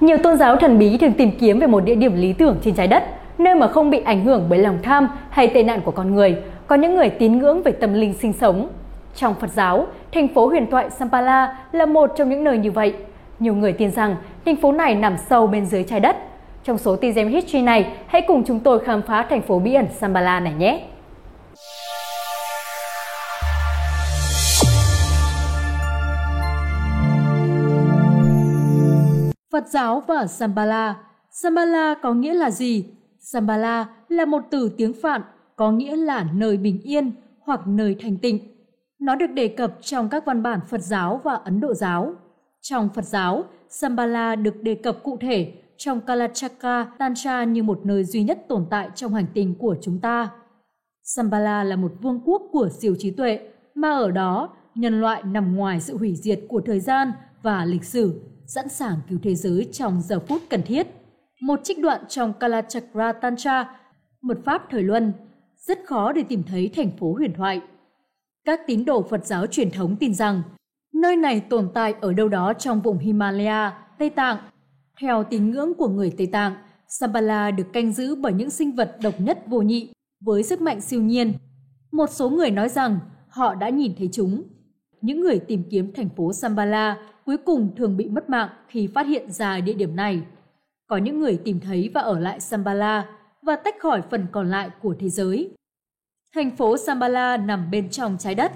Nhiều tôn giáo thần bí thường tìm kiếm về một địa điểm lý tưởng trên trái đất, nơi mà không bị ảnh hưởng bởi lòng tham hay tệ nạn của con người, có những người tín ngưỡng về tâm linh sinh sống. Trong Phật giáo, thành phố huyền thoại Sampala là một trong những nơi như vậy. Nhiều người tin rằng thành phố này nằm sâu bên dưới trái đất. Trong số TGM History này, hãy cùng chúng tôi khám phá thành phố bí ẩn Sampala này nhé! Phật giáo và Sambala. Sambala có nghĩa là gì? Sambala là một từ tiếng Phạn có nghĩa là nơi bình yên hoặc nơi thanh tịnh. Nó được đề cập trong các văn bản Phật giáo và Ấn Độ giáo. Trong Phật giáo, Sambala được đề cập cụ thể trong Kalachaka Tantra như một nơi duy nhất tồn tại trong hành tinh của chúng ta. Sambala là một vương quốc của siêu trí tuệ, mà ở đó nhân loại nằm ngoài sự hủy diệt của thời gian và lịch sử sẵn sàng cứu thế giới trong giờ phút cần thiết. Một trích đoạn trong Kalachakra Tantra, một pháp thời luân, rất khó để tìm thấy thành phố huyền thoại. Các tín đồ Phật giáo truyền thống tin rằng nơi này tồn tại ở đâu đó trong vùng Himalaya, Tây Tạng. Theo tín ngưỡng của người Tây Tạng, Sambala được canh giữ bởi những sinh vật độc nhất vô nhị với sức mạnh siêu nhiên. Một số người nói rằng họ đã nhìn thấy chúng. Những người tìm kiếm thành phố Sambala cuối cùng thường bị mất mạng khi phát hiện ra địa điểm này. Có những người tìm thấy và ở lại Sambala và tách khỏi phần còn lại của thế giới. Thành phố Sambala nằm bên trong trái đất.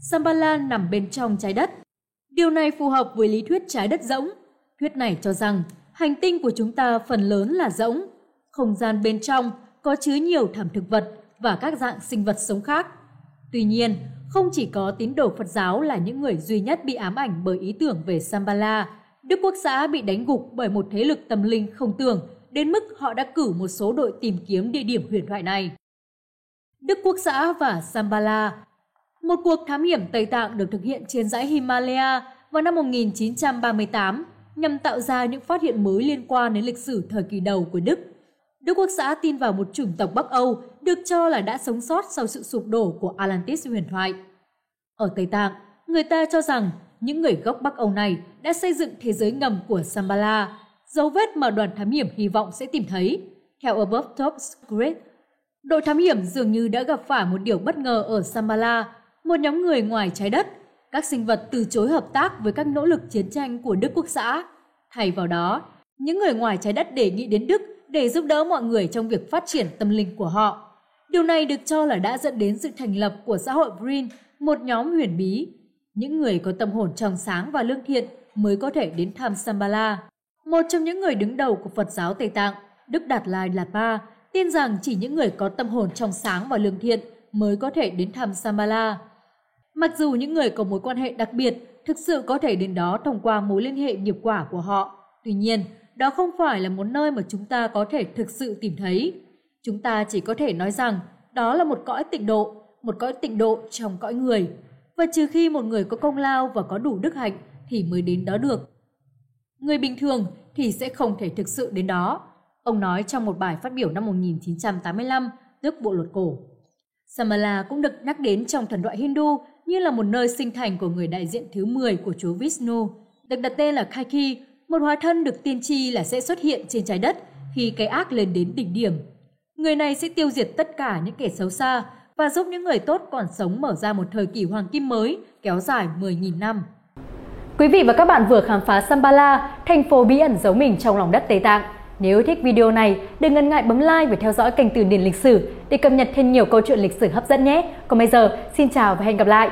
Sambala nằm bên trong trái đất. Điều này phù hợp với lý thuyết trái đất rỗng. Thuyết này cho rằng hành tinh của chúng ta phần lớn là rỗng. Không gian bên trong có chứa nhiều thảm thực vật và các dạng sinh vật sống khác. Tuy nhiên, không chỉ có tín đồ Phật giáo là những người duy nhất bị ám ảnh bởi ý tưởng về Sambala, Đức Quốc xã bị đánh gục bởi một thế lực tâm linh không tưởng, đến mức họ đã cử một số đội tìm kiếm địa điểm huyền thoại này. Đức Quốc xã và Sambala Một cuộc thám hiểm Tây Tạng được thực hiện trên dãy Himalaya vào năm 1938 nhằm tạo ra những phát hiện mới liên quan đến lịch sử thời kỳ đầu của Đức. Đức Quốc xã tin vào một chủng tộc Bắc Âu được cho là đã sống sót sau sự sụp đổ của Atlantis huyền thoại. Ở Tây Tạng, người ta cho rằng những người gốc Bắc Âu này đã xây dựng thế giới ngầm của Sambala, dấu vết mà đoàn thám hiểm hy vọng sẽ tìm thấy. Theo Above Top Secret, đội thám hiểm dường như đã gặp phải một điều bất ngờ ở Sambala, một nhóm người ngoài trái đất. Các sinh vật từ chối hợp tác với các nỗ lực chiến tranh của Đức Quốc xã. Thay vào đó, những người ngoài trái đất đề nghị đến Đức để giúp đỡ mọi người trong việc phát triển tâm linh của họ. Điều này được cho là đã dẫn đến sự thành lập của xã hội Green, một nhóm huyền bí. Những người có tâm hồn trong sáng và lương thiện mới có thể đến thăm Sambala. Một trong những người đứng đầu của Phật giáo Tây Tạng, Đức Đạt Lai Lạt Ba tin rằng chỉ những người có tâm hồn trong sáng và lương thiện mới có thể đến thăm Sambala. Mặc dù những người có mối quan hệ đặc biệt thực sự có thể đến đó thông qua mối liên hệ nghiệp quả của họ, tuy nhiên, đó không phải là một nơi mà chúng ta có thể thực sự tìm thấy. Chúng ta chỉ có thể nói rằng đó là một cõi tịnh độ, một cõi tịnh độ trong cõi người. Và trừ khi một người có công lao và có đủ đức hạnh thì mới đến đó được. Người bình thường thì sẽ không thể thực sự đến đó. Ông nói trong một bài phát biểu năm 1985, tức Bộ Luật Cổ. Samala cũng được nhắc đến trong thần thoại Hindu như là một nơi sinh thành của người đại diện thứ 10 của chúa Vishnu, được đặt tên là Kaiki một hóa thân được tiên tri là sẽ xuất hiện trên trái đất khi cái ác lên đến đỉnh điểm. Người này sẽ tiêu diệt tất cả những kẻ xấu xa và giúp những người tốt còn sống mở ra một thời kỳ hoàng kim mới kéo dài 10.000 năm. Quý vị và các bạn vừa khám phá Sambala, thành phố bí ẩn giấu mình trong lòng đất Tây Tạng. Nếu thích video này, đừng ngần ngại bấm like và theo dõi kênh Từ điển lịch sử để cập nhật thêm nhiều câu chuyện lịch sử hấp dẫn nhé. Còn bây giờ, xin chào và hẹn gặp lại!